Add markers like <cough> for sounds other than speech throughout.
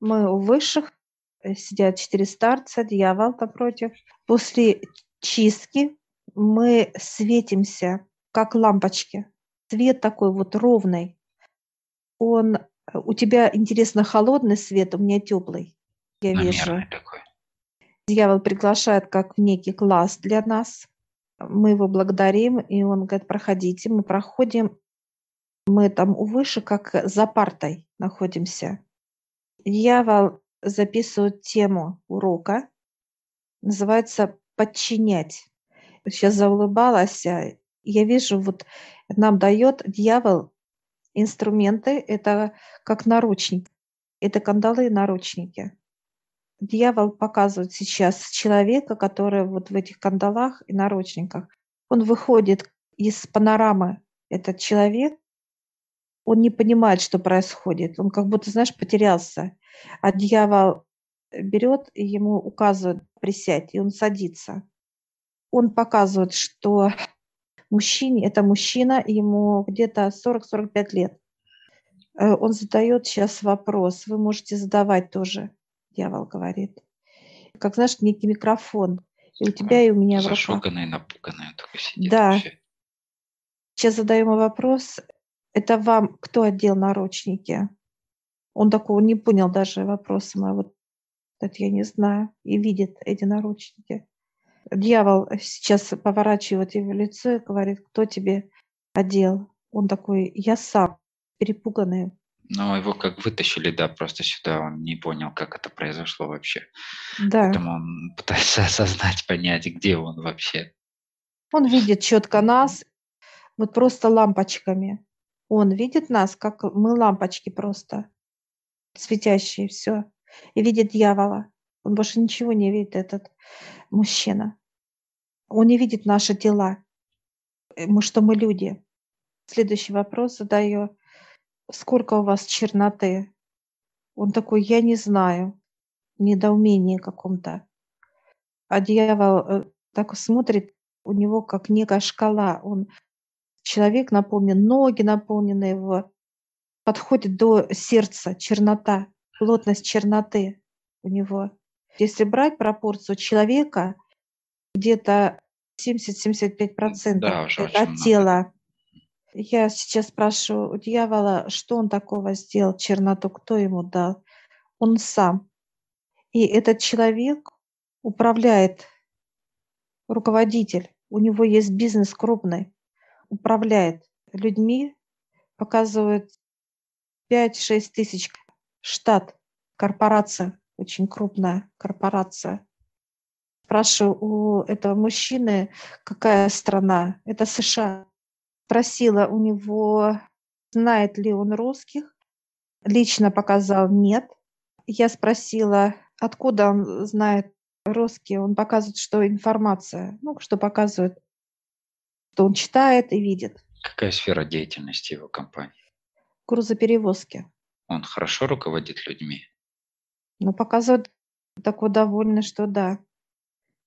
Мы у высших, э, сидят 4 старца, дьявол напротив. После чистки мы светимся, как лампочки. Свет такой вот ровный. Он э, у тебя, интересно, холодный свет, у меня теплый. Я вижу. такой. Дьявол приглашает как в некий класс для нас. Мы его благодарим, и он говорит, проходите. Мы проходим, мы там выше, как за партой находимся. Дьявол записывает тему урока, называется «Подчинять». Сейчас заулыбалась, а я вижу, вот нам дает дьявол инструменты, это как наручник, это кандалы и наручники. Дьявол показывает сейчас человека, который вот в этих кандалах и наручниках. Он выходит из панорамы, этот человек, он не понимает, что происходит. Он как будто, знаешь, потерялся. А дьявол берет и ему указывает присядь, и он садится. Он показывает, что <laughs> мужчине, это мужчина, ему где-то 40-45 лет. Э, он задает сейчас вопрос, вы можете задавать тоже, дьявол говорит. Как, знаешь, некий микрофон. И у тебя, и у меня Зашуганный, напуганный только сидит. Да. Вообще. Сейчас задаем вопрос. Это вам кто одел наручники? Он такого не понял даже вопроса моего. Это я не знаю. И видит эти наручники. Дьявол сейчас поворачивает его лицо и говорит, кто тебе одел? Он такой, я сам, перепуганный. Ну, его как вытащили, да, просто сюда, он не понял, как это произошло вообще. Да. Поэтому он пытается <laughs> осознать, понять, где он вообще. Он видит четко нас, вот просто лампочками. Он видит нас, как мы лампочки просто, светящие, все. И видит дьявола. Он больше ничего не видит, этот мужчина. Он не видит наши тела. Э, мы что, мы люди. Следующий вопрос задаю. Сколько у вас черноты? Он такой, я не знаю. Недоумение каком-то. А дьявол э, так смотрит, у него как некая шкала. Он человек наполнен, ноги наполнены его. Подходит до сердца чернота, плотность черноты у него. Если брать пропорцию человека, где-то 70-75% Да, это от тела. Я сейчас спрашиваю у дьявола, что он такого сделал, черноту, кто ему дал? Он сам. И этот человек управляет, руководитель, у него есть бизнес крупный, управляет людьми, показывает 5-6 тысяч штат, корпорация, очень крупная корпорация. Спрашиваю у этого мужчины, какая страна. Это США. Спросила у него, знает ли он русских. Лично показал нет. Я спросила, откуда он знает русский. Он показывает, что информация, ну, что показывает, что он читает и видит. Какая сфера деятельности его компании? Грузоперевозки. Он хорошо руководит людьми? Ну, показывает такой довольный, что да.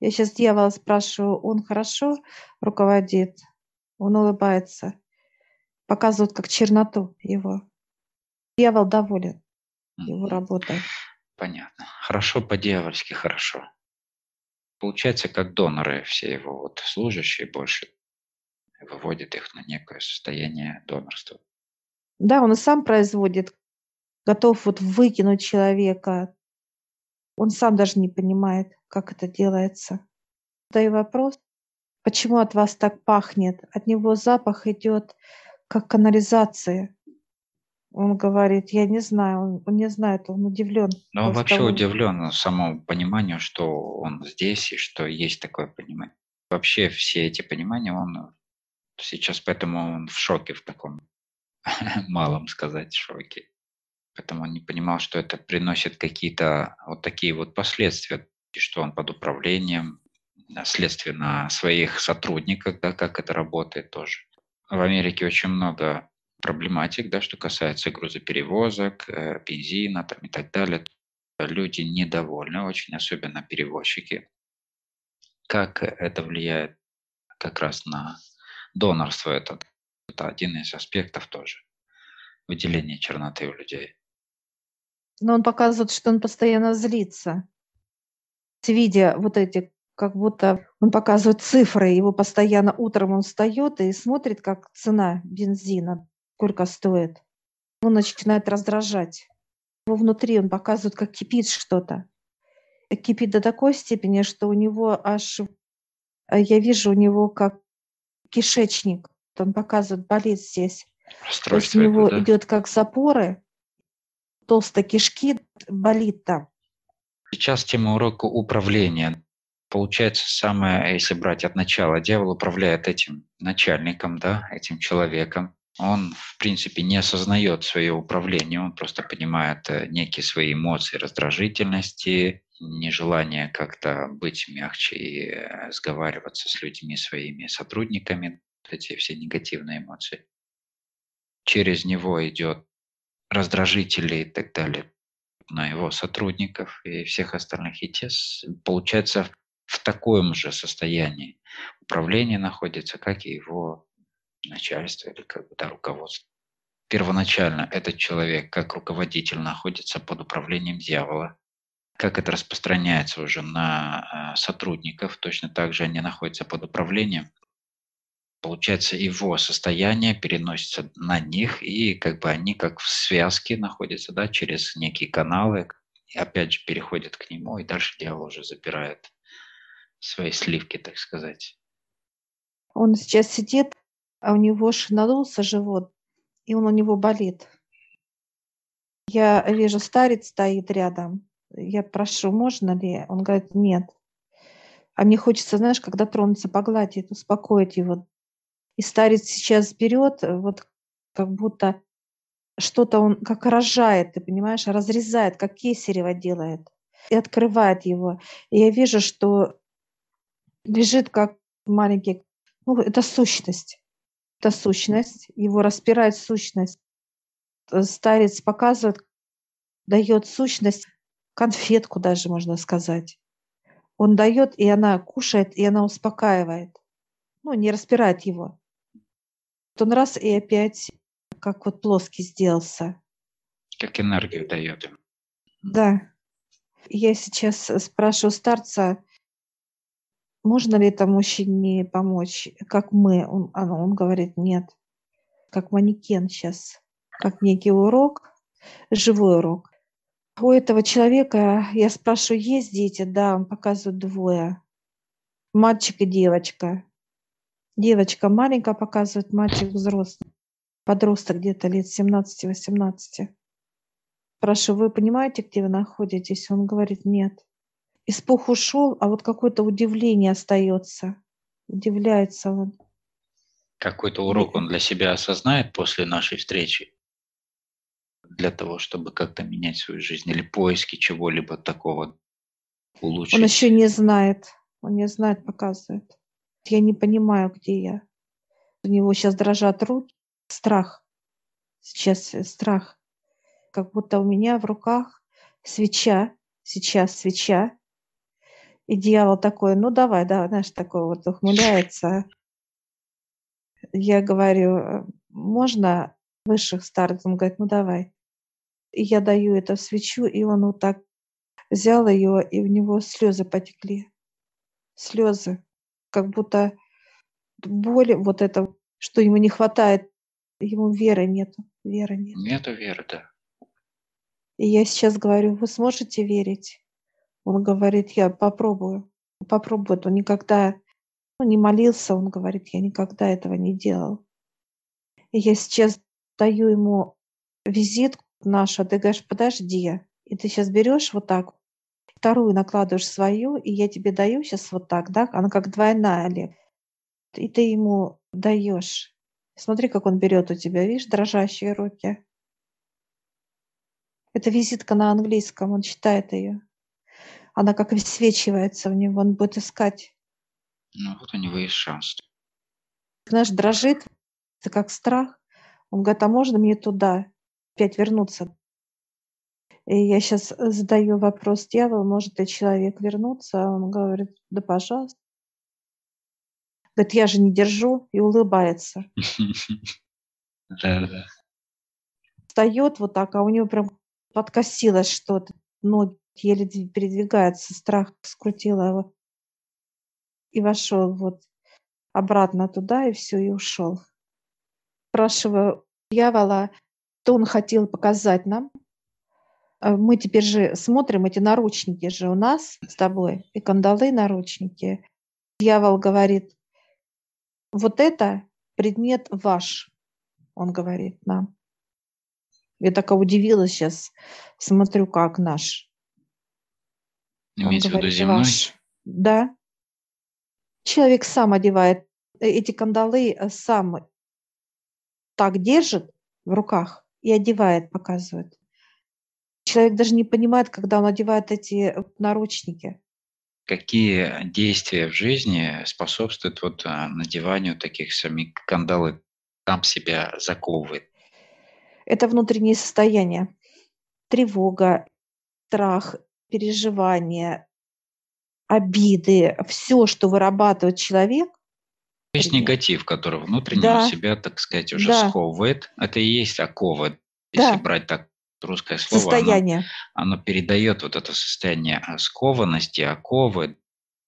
Я сейчас дьявола спрашиваю, он хорошо руководит? Он улыбается, показывает как черноту его. Дьявол доволен его работой. Понятно. Хорошо по-дьявольски хорошо. Получается, как доноры все его вот служащие больше выводит их на некое состояние донорства. Да, он и сам производит, готов вот выкинуть человека. Он сам даже не понимает, как это делается. Задаю вопрос, почему от вас так пахнет? От него запах идет как канализация. Он говорит, я не знаю, он, он не знает, он удивлен. Но он вообще того. удивлен самому пониманию, что он здесь и что есть такое понимание. Вообще все эти понимания, он сейчас поэтому он в шоке в таком <laughs> малом сказать шоке. Поэтому он не понимал, что это приносит какие-то вот такие вот последствия и что он под управлением, следственно, своих сотрудников, да, как это работает тоже. В Америке очень много проблематик, да, что касается грузоперевозок, э, бензина там, и так далее. Люди недовольны очень, особенно перевозчики. Как это влияет как раз на донорство? Это, это один из аспектов тоже выделения черноты у людей. Но он показывает, что он постоянно злится. Видя вот эти, как будто он показывает цифры, его постоянно утром он встает и смотрит, как цена бензина, сколько стоит. Он начинает раздражать. Его внутри он показывает, как кипит что-то. Кипит до такой степени, что у него аж, э, я вижу у него как кишечник. Он показывает, болит здесь. То есть у него да? идет как запоры, толстой кишки, болит там. Сейчас тема урока управления. Получается, самое, если брать от начала, дьявол управляет этим начальником, да, этим человеком. Он, в принципе, не осознает свое управление, он просто понимает э, некие свои эмоции раздражительности, нежелание как-то быть мягче и э, сговариваться с людьми, своими сотрудниками, эти все негативные эмоции. Через него идет раздражители и так далее на его сотрудников и всех остальных. И те, получается, в таком же состоянии управления находится, как и его начальство или как бы да, руководство. Первоначально этот человек, как руководитель, находится под управлением дьявола. Как это распространяется уже на а, сотрудников, точно так же они находятся под управлением получается, его состояние переносится на них, и как бы они как в связке находятся, да, через некие каналы, и опять же переходят к нему, и дальше дьявол уже забирает свои сливки, так сказать. Он сейчас сидит, а у него надулся живот, и он у него болит. Я вижу, старец стоит рядом. Я прошу, можно ли? Он говорит, нет. А мне хочется, знаешь, когда тронуться, погладить, успокоить его. И старец сейчас берет, э, вот как будто что-то он как рожает, ты понимаешь, разрезает, как кесарево делает, и открывает его. И я вижу, что лежит как маленький, ну, это сущность. Это сущность, его распирает сущность. Э, старец показывает, дает сущность, конфетку даже, можно сказать. Он дает, и она кушает, и она успокаивает. Ну, не распирает его он раз и опять как вот плоский сделался. Как энергию дает им. Да. Я сейчас спрашиваю старца, можно ли это мужчине помочь, как мы? Он, он говорит, нет. Как манекен сейчас, как некий урок, живой урок. У этого человека, я спрашиваю, есть дети? Да, он показывает двое. Мальчик и девочка. Девочка маленькая показывает, мальчик взрослый. Подросток где-то лет 17-18. Прошу, вы понимаете, где вы находитесь? Он говорит, нет. Испух ушел, а вот какое-то удивление остается. Удивляется он. Какой-то урок он для себя осознает после нашей встречи? Для того, чтобы как-то менять свою жизнь или поиски чего-либо такого улучшить? Он еще не знает. Он не знает, показывает. Я не понимаю, где я. У него сейчас дрожат руки. Страх. Сейчас э, страх. Как будто у меня в руках свеча. Сейчас свеча. И дьявол такой, ну давай, да, знаешь, такой вот ухмыляется. Я говорю, «Э, можно высших старцев? Он говорит, ну давай. И я даю эту свечу, и он вот так взял ее, и у него слезы потекли. Слезы как будто боль, вот это, что ему не хватает, ему веры нету, веры нет. Нету веры, да. И я сейчас говорю, вы сможете верить? Он говорит, я попробую. Попробую. Он никогда ну, не молился, он говорит, я никогда этого не делал. И я сейчас даю ему визитку нашу, а ты говоришь, подожди. И ты сейчас берешь вот так, вторую накладываешь свою, и я тебе даю сейчас вот так, да, она как двойная, Олег. И ты ему даешь. Смотри, как он берет у тебя, видишь, дрожащие руки. Это визитка на английском, он читает ее. Она как высвечивается в него, он будет искать. Ну вот у него есть шанс. Знаешь, дрожит, это как страх. Он говорит, а можно мне туда опять вернуться? И я сейчас задаю вопрос дьяволу, может ли человек вернуться? А он говорит, да пожалуйста. Говорит, я же не держу, и улыбается. <laughs> Да, да. Встает вот так, а у него прям подкосилось что-то, ноги еле передвигаются, страх скрутило его. И вошел вот обратно туда, и все, и ушел. Спрашиваю дьявола, что он хотел показать нам. А мы теперь же смотрим эти наручники же у нас с тобой, и кандалы наручники. Дьявол говорит, вот это предмет ваш, он говорит нам. Я такая удивилась сейчас, смотрю, как наш. Имеется в виду земной? Ваш. Да. Человек сам одевает э, эти кандалы, э, сам так держит в руках и одевает, показывает. Человек даже не понимает, когда он одевает эти э, наручники. Какие действия в жизни способствуют вот надеванию таких самих кандалы? Там себя заковывает. Это внутреннее состояние. Тревога, страх, переживания, обиды, все, что вырабатывает человек. Есть негатив, который внутренне да. себя, так сказать, уже да. сковывает. Это и есть окова, если да. брать так русское слово. Состояние. Оно, оно передает вот это состояние скованности, оковы.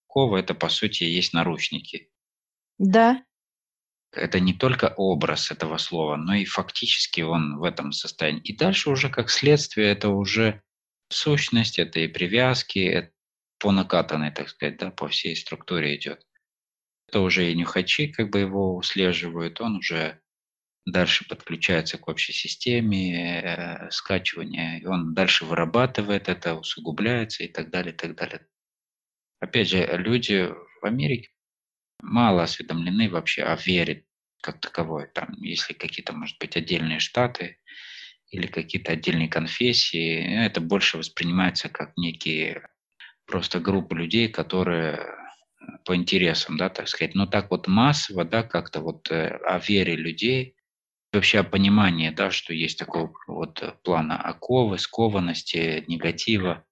Окова – это, по сути, есть наручники. Да. Это не только образ этого слова, но и фактически он в этом состоянии. И дальше уже как следствие это уже сущность, это и привязки, это по накатанной, так сказать, да, по всей структуре идет. Это уже и нюхачи как бы его услеживают, он уже дальше подключается к общей системе э, скачивания, и он дальше вырабатывает это, усугубляется и так далее, и так далее. Опять же, люди в Америке мало осведомлены вообще о вере как таковой. Там, если какие-то, может быть, отдельные штаты или какие-то отдельные конфессии, это больше воспринимается как некие просто группы людей, которые по интересам, да, так сказать. Но так вот массово, да, как-то вот э, о вере людей, вообще о понимании, да, что есть такого вот плана оковы, скованности, негатива.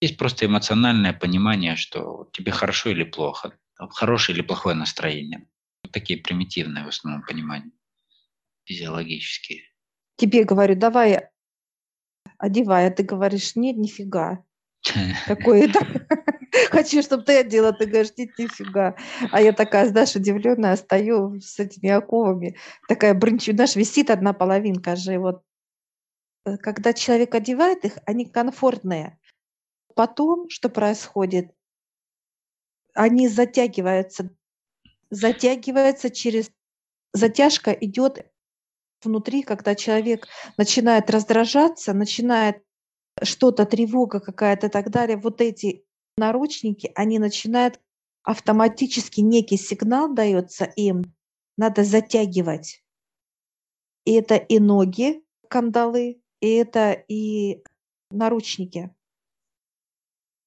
Есть просто эмоциональное понимание, что тебе хорошо или плохо, хорошее или плохое настроение. Вот такие примитивные в основном понимания, физиологические. Тебе говорю, давай одевай, а ты говоришь, нет, нифига. <laughs> Какое-то. Хочу, чтобы ты одела, ты говоришь, нет, нифига. А я такая, знаешь, удивленная, стою с этими оковами, такая брынчу, знаешь, висит одна половинка же, вот. Когда человек одевает их, они комфортные. Потом, что происходит, они затягиваются, затягиваются через... Затяжка идет внутри, когда человек начинает раздражаться, начинает что-то, тревога какая-то и так далее, вот эти наручники, они начинают автоматически некий сигнал дается им, надо затягивать. И это и ноги, кандалы, и это и наручники.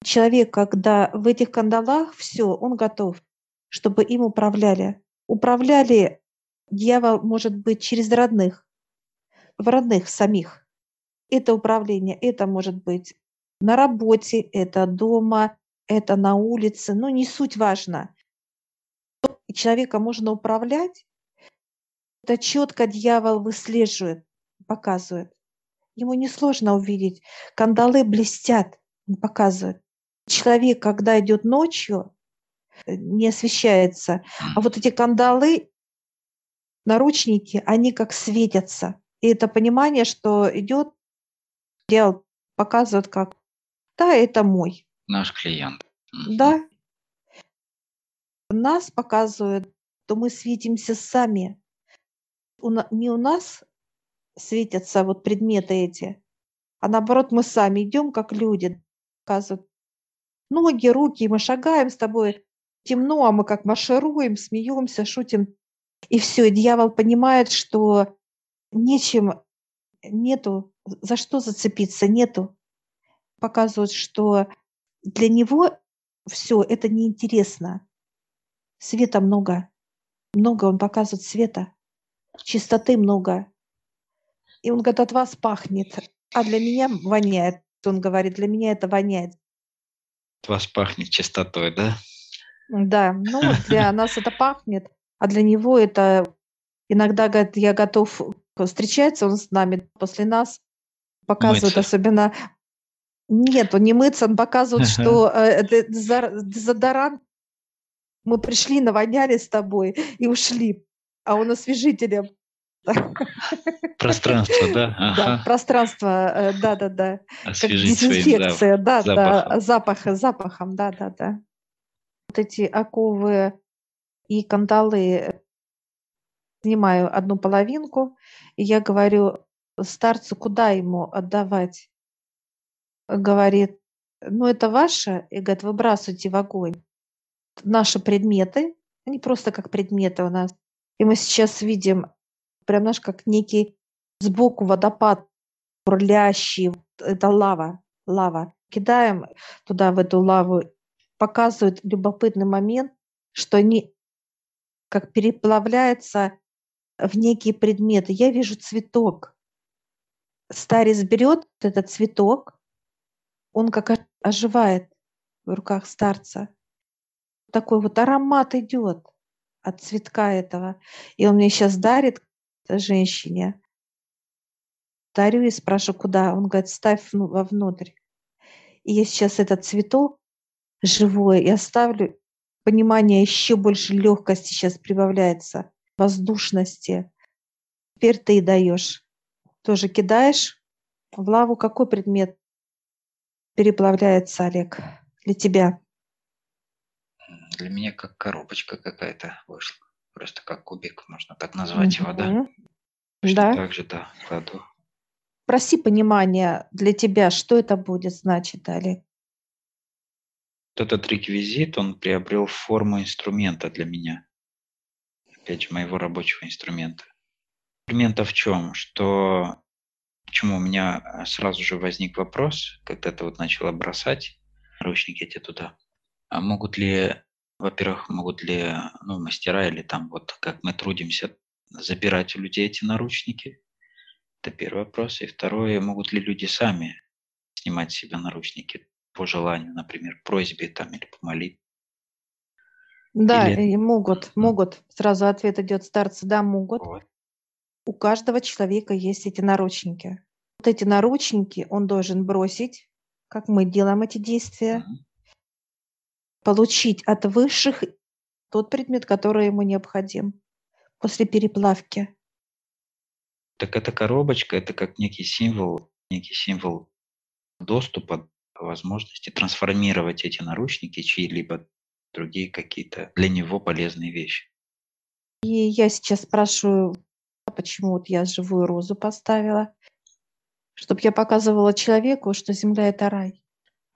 Человек, когда в этих кандалах все, он готов, чтобы им управляли. Управляли дьявол может быть через родных, в родных самих. Это управление, это может быть на работе, это дома, это на улице, но не суть важно. Человека можно управлять, это четко дьявол выслеживает, показывает. Ему несложно увидеть. Кандалы блестят, он показывает. Человек, когда идет ночью, э, не освещается, а вот эти кандалы, наручники, они как светятся. И это понимание, что идет, дьявол показывает, как да, это мой. Наш клиент. Да. Нас показывают, то мы светимся сами. У, не у нас светятся вот предметы эти, а наоборот мы сами идем как люди, показывают ноги, руки, мы шагаем с тобой, темно, а мы как маршируем, смеемся, шутим. И все, и дьявол понимает, что нечем, нету, за что зацепиться, нету. Показывают, что для него все это неинтересно. Света много. Много он показывает света. Чистоты много. И он говорит, от вас пахнет. А для меня воняет. Он говорит, для меня это воняет. От вас пахнет чистотой, да? Да, ну для <laughs> нас это пахнет, а для него это иногда, говорит, я готов встречается он с нами после нас, Показывают Мыться. особенно Нет, он не мыться, он показывает, Ага. что, э, дезодорант мы пришли, навоняли с тобой и ушли, а он освежителем. Пространство, да? <laughs> Да, пространство, э, да-да-да. Дезинфекция, да, да, запахом. запах запахом, да-да-да. Вот эти оковы и кандалы снимаю одну половинку, и я говорю старцу, куда ему отдавать. Говорит: "Ну, это ваше". И говорит: "Выбрасывайте в огонь". Наши предметы, они просто как предметы у нас. И мы сейчас видим прям, знаешь, как некий сбоку водопад бурлящий. Это лава лава. Кидаем туда, в эту лаву. Показывает любопытный момент, что они как переплавляются в некие предметы. Я вижу цветок. Старец берет этот цветок, он как оживает в руках старца. Такой вот аромат идет от цветка этого. И он мне сейчас дарит, женщине. Дарю и спрашиваю: "Куда?" Он говорит: "Ставь вну вовнутрь". И я сейчас этот цветок живой и оставлю. Понимание, еще больше легкости сейчас прибавляется, воздушности. Теперь ты даешь. Тоже кидаешь в лаву. Какой предмет переплавляется, Олег, для тебя? Для меня как коробочка какая-то вышла. Просто как кубик, можно так назвать его, да? Точно Да. так же, да, кладу. Проси понимания для тебя, что это будет значить, Олег. Вот этот реквизит, он приобрел форму инструмента для меня. Опять же, моего рабочего инструмента. Инструмента в чем? Что почему у меня а, сразу же возник вопрос, когда ты вот начала бросать наручники эти туда. А могут ли, во-первых, могут ли ну, мастера или там вот как мы трудимся забирать у людей эти наручники? Это первый вопрос. И второе, могут ли люди сами снимать с себя наручники по желанию, например, просьбе там или по молитве? Да, Или и могут, могут. Сразу ответ идет старцы: да, могут. Вот. У каждого человека есть эти наручники. Вот эти наручники он должен бросить, как мы делаем эти действия. Получить от высших тот предмет, который ему необходим после переплавки. Так эта коробочка- это как некий символ некий символ доступа, возможности трансформировать эти наручники, чьи-либо другие какие-то для него полезные вещи. И я сейчас спрашиваю, почему вот я живую розу поставила. Чтоб я показывала человеку, что земля- это рай.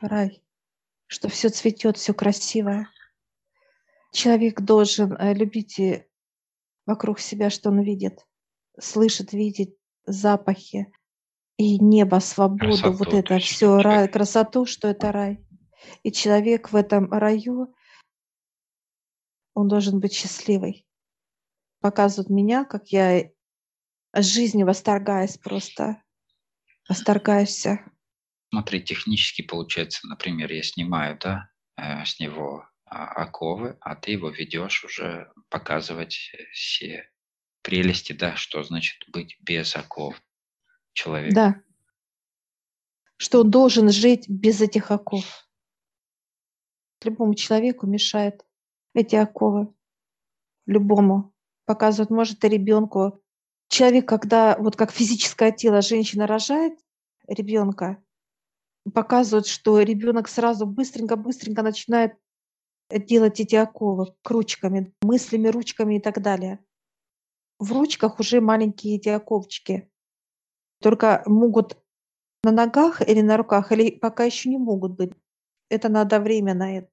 Рай. Что всё цветет, всё красивое. Человек должен, э, любить вокруг себя, что он видит, слышит, видит запахи и небо, свободу. Вот Красоту, то это всё, рай, красоту, что это рай. И человек в этом раю он должен быть счастливый. Показывают меня, как я жизнью восторгаюсь просто. Восторгаюсь вся. Смотри, технически получается, например, я снимаю, да, э, с него, а, оковы, а ты его ведешь уже показывать, э, все прелести, да, что значит быть без оков человеку. Да. Что он должен жить без этих оков. Любому человеку мешают эти оковы. Любому. Показывают, может, и ребенку. Человек, когда вот как физическое тело женщина рожает ребенка, показывают, что ребенок сразу быстренько-быстренько начинает делать эти оковы ручками, мыслями, ручками и так далее. В ручках уже маленькие эти оковчики. Только могут на ногах или на руках, или пока еще не могут быть. Это надо время на это.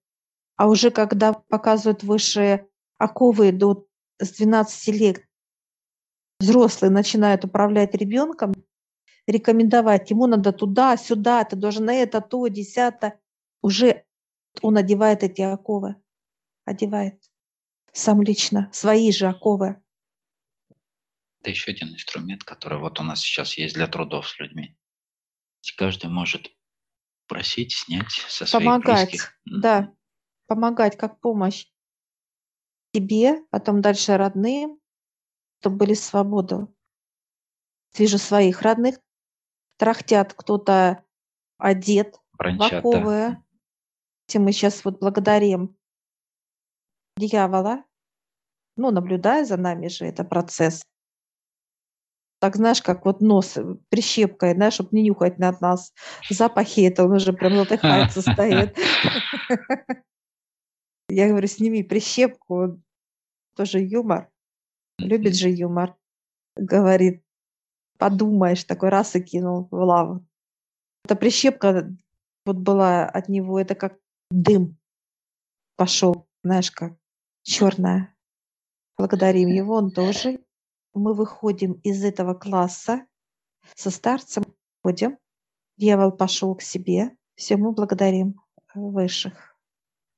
А уже когда показывают высшие оковы идут с 12 лет, взрослые начинают управлять ребенком, рекомендовать: ему надо туда, сюда, ты должен это, то, десятое. Уже он одевает эти оковы. Одевает. Сам лично. Свои же оковы. Это еще один инструмент, который вот у нас сейчас есть для трудов с людьми. Каждый может просить снять со своих Помогать. близких. Да. Помогать как помощь себе, потом дальше родным, чтоб были свободу. Вижу своих родных, трахтят, кто-то одет Бранчат, в да. мы сейчас вот благодарим дьявола, ну, наблюдая за нами же это процесс. Так, знаешь, как вот нос э, прищепкой, знаешь, чтобы не нюхать над нас запахи, это он уже прям задыхается, <laughs> стоит. Я говорю, сними прищепку, тоже юмор. Любит же юмор. Говорит, подумаешь, такой раз и кинул в лаву. Эта прищепка вот была от него, это как дым пошел, знаешь, как черная. Благодарим его, он тоже. Мы выходим из этого класса со старцем, ходим. Дьявол пошел к себе. Все, мы благодарим высших.